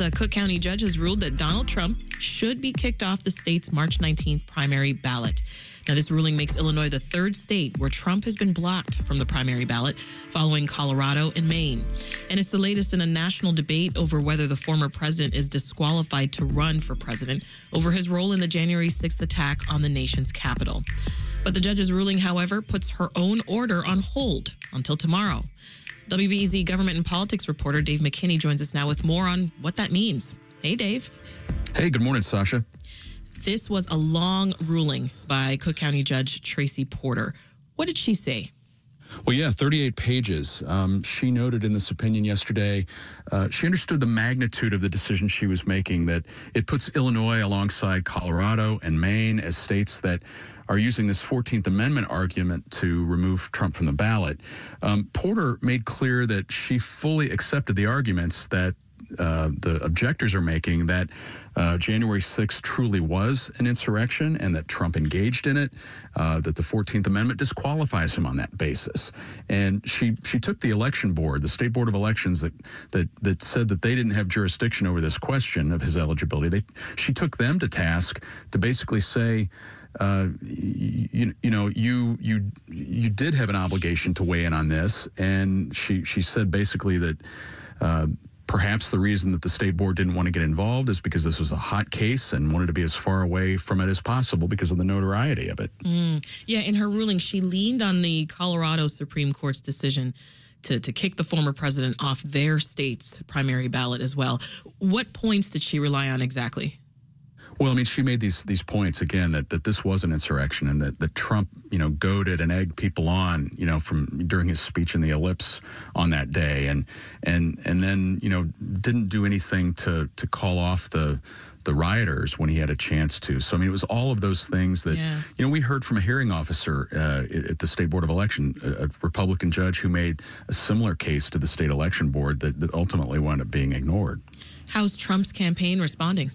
A uh, Cook County judge has ruled that Donald Trump should be kicked off the state's March 19th primary ballot. Now, this ruling makes Illinois the third state where Trump has been blocked from the primary ballot, following Colorado and Maine. And it's the latest in a national debate over whether the former president is disqualified to run for president over his role in the January 6th attack on the nation's capital. But the judge's ruling, however, puts her own order on hold until tomorrow. WBEZ government and politics reporter Dave McKinney joins us now with more on what that means. Hey, Dave. Hey, good morning, Sasha. This was a long ruling by Cook County Judge Tracy Porter. What did she say? Well, yeah, 38 pages. Um, she noted in this opinion yesterday, uh, she understood the magnitude of the decision she was making, that it puts Illinois alongside Colorado and Maine as states that are using this 14th Amendment argument to remove Trump from the ballot. Um, Porter made clear that she fully accepted the arguments that uh, the objectors are making that uh, January 6th truly was an insurrection and that Trump engaged in it, uh, that the 14th Amendment disqualifies him on that basis. And she she took the election board, the state board of elections that that that said that they didn't have jurisdiction over this question of his eligibility. They she took them to task to basically say uh, you, you know, you you you did have an obligation to weigh in on this, and she she said basically that. Uh, perhaps the reason that the state board didn't want to get involved is because this was a hot case and wanted to be as far away from it as possible because of the notoriety of it. Mm. Yeah, in her ruling, she leaned on the Colorado Supreme Court's decision to, to kick the former president off their state's primary ballot as well. What points did she rely on exactly? Well, I mean, she made these these points again that, that this was an insurrection and that, that Trump, you know, goaded and egged people on, you know, from during his speech in the ellipse on that day, and and and then you know didn't do anything to to call off the the rioters when he had a chance to. So I mean, it was all of those things that yeah. you know we heard from a hearing officer uh, at the state board of election, a, a, Republican judge who made a similar case to the state election board that, that ultimately wound up being ignored. How's Trump's campaign responding?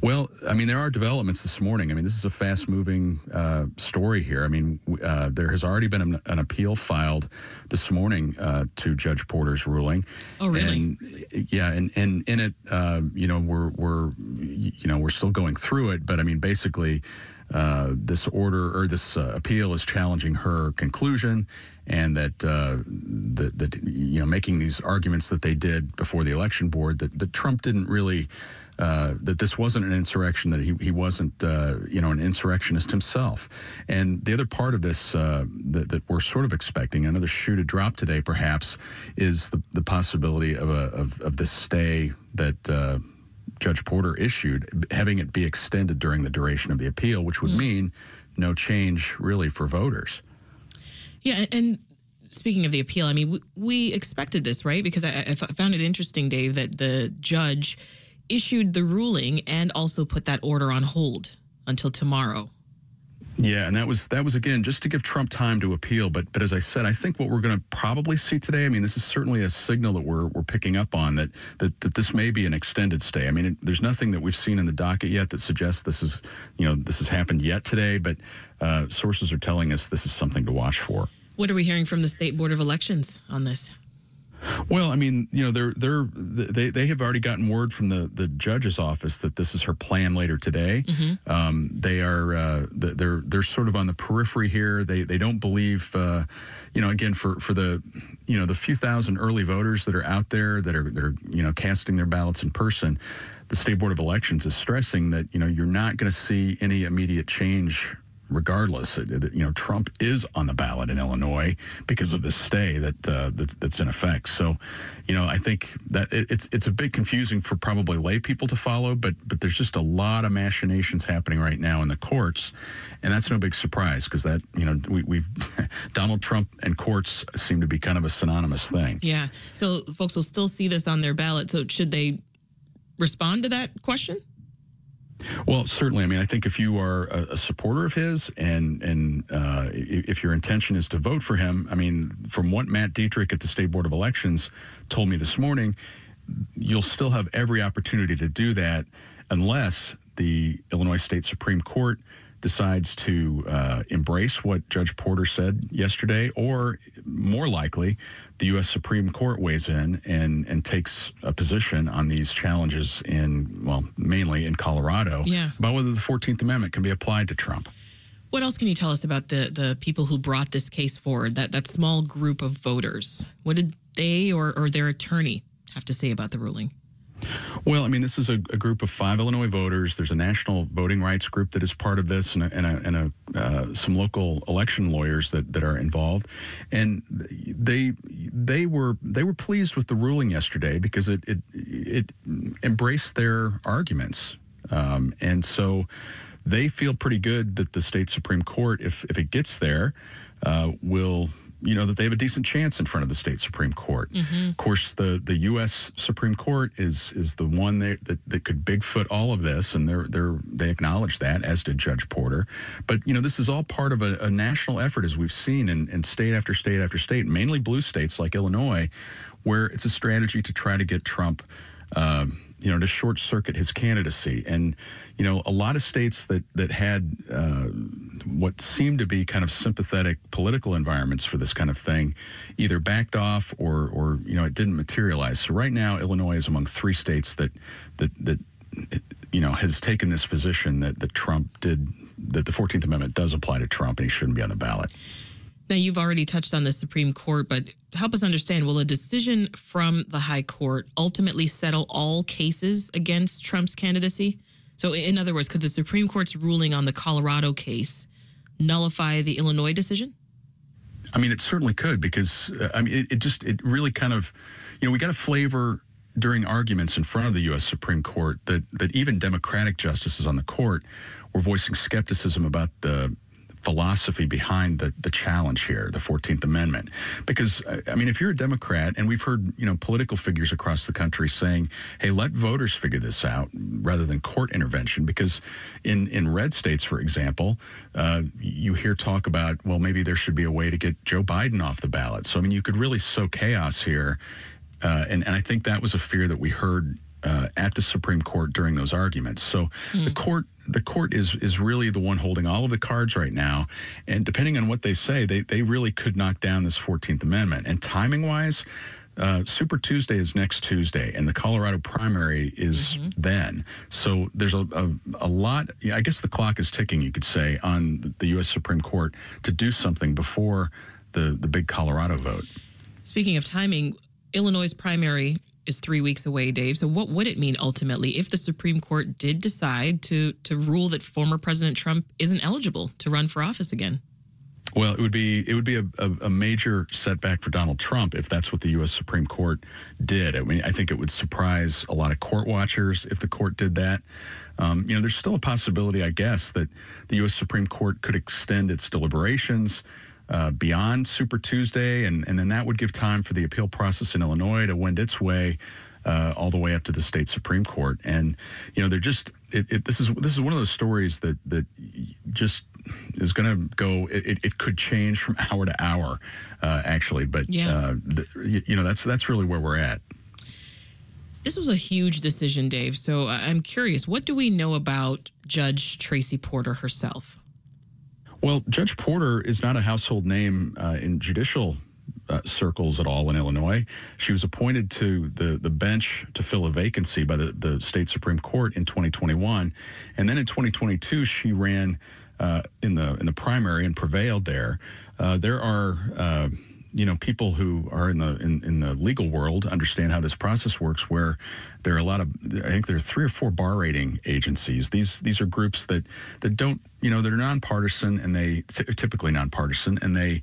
Well, I mean, there are developments this morning. I mean, this is a fast moving uh, story here. I mean, uh, there has already been an, an appeal filed this morning uh, to Judge Porter's ruling. Oh, really? And, yeah, and, and in it, uh, you know, we're, we're, you know, we're still going through it, but I mean, basically, uh, this order or this uh, appeal is challenging her conclusion, and that uh, that, that you know making these arguments that they did before the election board that, that Trump didn't really uh, that this wasn't an insurrection, that he, he wasn't, uh, you know, an insurrectionist himself. And the other part of this uh, that, that, we're sort of expecting, another shoe to drop today, perhaps, is the, the possibility of, a, of, of this stay that uh, Judge Porter issued, having it be extended during the duration of the appeal, which would mm-hmm. mean no change really for voters. Yeah, and speaking of the appeal, I mean, we, we expected this, right? Because I, I, found it interesting, Dave, that the judge issued the ruling and also put that order on hold until tomorrow. Yeah, and that was that was again just to give Trump time to appeal. But but as I said, I think what we're going to probably see today. I mean, this is certainly a signal that we're we're picking up on that that, that this may be an extended stay. I mean, it, there's nothing that we've seen in the docket yet that suggests this is you know this has happened yet today. But uh, sources are telling us this is something to watch for. What are we hearing from the state board of elections on this? Well, I mean, you know, they're they're they they have already gotten word from the the judge's office that this is her plan later today. Mm-hmm. Um, they are uh, they're they're sort of on the periphery here. They they don't believe, uh, you know, again for for the you know the few thousand early voters that are out there that are that are you know casting their ballots in person. The state board of elections is stressing that you know you're not going to see any immediate change regardless. You know, Trump is on the ballot in Illinois because of the stay that uh, that's, that's in effect. So, you know, I think that it, it's it's a bit confusing for probably lay people to follow, but but there's just a lot of machinations happening right now in the courts, and that's no big surprise because that you know we, we've Donald Trump and courts seem to be kind of a synonymous thing. Yeah. So folks will still see this on their ballot. So should they respond to that question? Well, certainly. I mean, I think if you are a, supporter of his, and and uh, if your intention is to vote for him, I mean, from what Matt Dietrich at the State Board of Elections told me this morning, you'll still have every opportunity to do that, unless the Illinois State Supreme Court decides to uh, embrace what Judge Porter said yesterday, or more likely, the U.S. Supreme Court weighs in and, and takes a position on these challenges in, well, mainly in Colorado, yeah. about whether the 14th Amendment can be applied to Trump. What else can you tell us about the, the people who brought this case forward, that, that small group of voters? What did they or, or their attorney have to say about the ruling? Well, I mean, this is a, a, group of five Illinois voters. There's a national voting rights group that is part of this, and, a, and, a, and uh, some local election lawyers that, that are involved. And they they were they were pleased with the ruling yesterday because it it, it embraced their arguments, um, and so they feel pretty good that the state supreme court, if if it gets there, uh, will you know that they have a decent chance in front of the state supreme court. Mm-hmm. Of course, the the U.S. Supreme Court is is the one that, that, that could bigfoot all of this, and they're they're they acknowledge that, as did Judge Porter. But you know, this is all part of a, a national effort, as we've seen in, in state after state after state, mainly blue states like Illinois, where it's a strategy to try to get Trump. Um, you know, to short circuit his candidacy. And, you know, a lot of states that, that had uh, what seemed to be kind of sympathetic political environments for this kind of thing either backed off or, or you know, it didn't materialize. So right now, Illinois is among three states that, that, that you know, has taken this position that, that Trump did, that the 14th Amendment does apply to Trump and he shouldn't be on the ballot. Now, you've already touched on the Supreme Court, but help us understand will a decision from the High Court ultimately settle all cases against Trump's candidacy? So, in other words, could the Supreme Court's ruling on the Colorado case nullify the Illinois decision? I mean, it certainly could because, uh, I mean, it, it just, it really kind of, you know, we got a flavor during arguments in front of the U.S. Supreme Court that, that even Democratic justices on the court were voicing skepticism about the philosophy behind the, the challenge here, the 14th Amendment. Because, I mean, if you're a Democrat, and we've heard, you know, political figures across the country saying, hey, let voters figure this out rather than court intervention. Because in, in red states, for example, uh, you hear talk about, well, maybe there should be a way to get Joe Biden off the ballot. So, I mean, you could really sow chaos here. Uh, and, and I think that was a fear that we heard uh, at the Supreme Court during those arguments. So mm. the court the court is is really the one holding all of the cards right now, and depending on what they say, they they really could knock down this Fourteenth Amendment. And timing wise. Uh, Super Tuesday is next Tuesday, and the Colorado primary is mm-hmm. then. So there's a, a, a lot. I guess the clock is ticking, you could say, on the U.S. Supreme Court to do something before the the big Colorado vote. Speaking of timing, Illinois' primary is three weeks away, Dave. So, what would it mean ultimately if the Supreme Court did decide to to rule that former President Trump isn't eligible to run for office again? Well, it would be it would be a, a, a, major setback for Donald Trump if that's what the U.S. Supreme Court did. I mean, I think it would surprise a lot of court watchers if the court did that. Um, you know, there's still a possibility, I guess, that the U.S. Supreme Court could extend its deliberations uh, beyond Super Tuesday, and, and then that would give time for the appeal process in Illinois to wend its way uh, all the way up to the state Supreme Court. And you know, they're just it, it, this is this is one of those stories that that just is going to go. It, it could change from hour to hour, uh, actually. But yeah. Uh, the, you know, that's that's really where we're at. This was a huge decision, Dave. So uh, I'm curious, what do we know about Judge Tracy Porter herself? Well, Judge Porter is not a household name uh, in judicial uh, circles at all in Illinois. She was appointed to the, the bench to fill a vacancy by the, the state Supreme Court in 2021. And then in 2022, she ran uh, in the in the primary and prevailed there. Uh, there are uh, you know people who are in the in, in the legal world understand how this process works where there are a lot of i think there are three or four bar rating agencies. These these are groups that that don't you know they're nonpartisan and they t- typically nonpartisan and they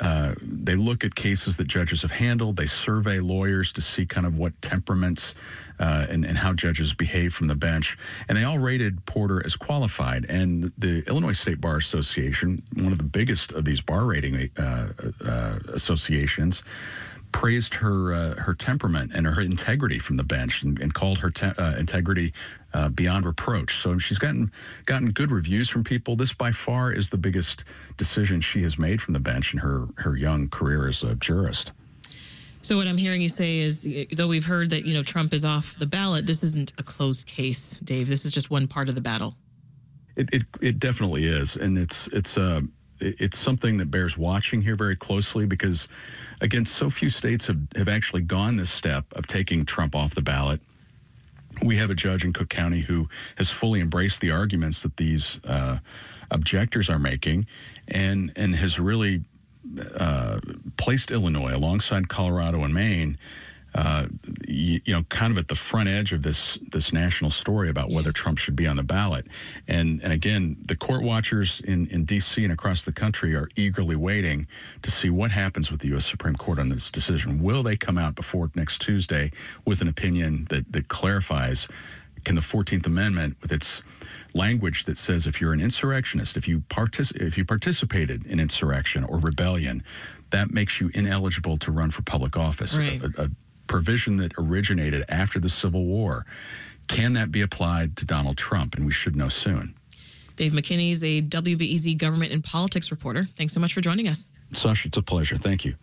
uh, they look at cases that judges have handled. They survey lawyers to see kind of what temperaments uh, and, and, how judges behave from the bench. And they all rated Porter as qualified. And the Illinois State Bar Association, one of the biggest of these bar rating uh, uh associations, praised her uh, her temperament and her integrity from the bench and, and called her te- uh, integrity uh, beyond reproach. So she's gotten gotten good reviews from people. This by far is the biggest decision she has made from the bench in her her young career as a jurist. So what I'm hearing you say is, though we've heard that you know Trump is off the ballot, this isn't a closed case, Dave. This is just one part of the battle. It, it, it definitely is, and it's it's uh, it's something that bears watching here very closely because, again, so few states have, have actually gone this step of taking Trump off the ballot. We have a judge in Cook County who has fully embraced the arguments that these uh, objectors are making, and and has really uh, placed Illinois alongside Colorado and Maine uh, you, you, know, kind of at the front edge of this this national story about whether Trump should be on the ballot. And and again, the court watchers in, in D.C. and across the country are eagerly waiting to see what happens with the U.S. Supreme Court on this decision. Will they come out before next Tuesday with an opinion that, that clarifies can the 14th Amendment, with its language that says if you're an insurrectionist, if you partic- if you participated in insurrection or rebellion, that makes you ineligible to run for public office. Right. A, a, provision that originated after the Civil War. Can that be applied to Donald Trump? And we should know soon. Dave McKinney is a WBEZ government and politics reporter. Thanks so much for joining us. Sasha, it's a pleasure. Thank you.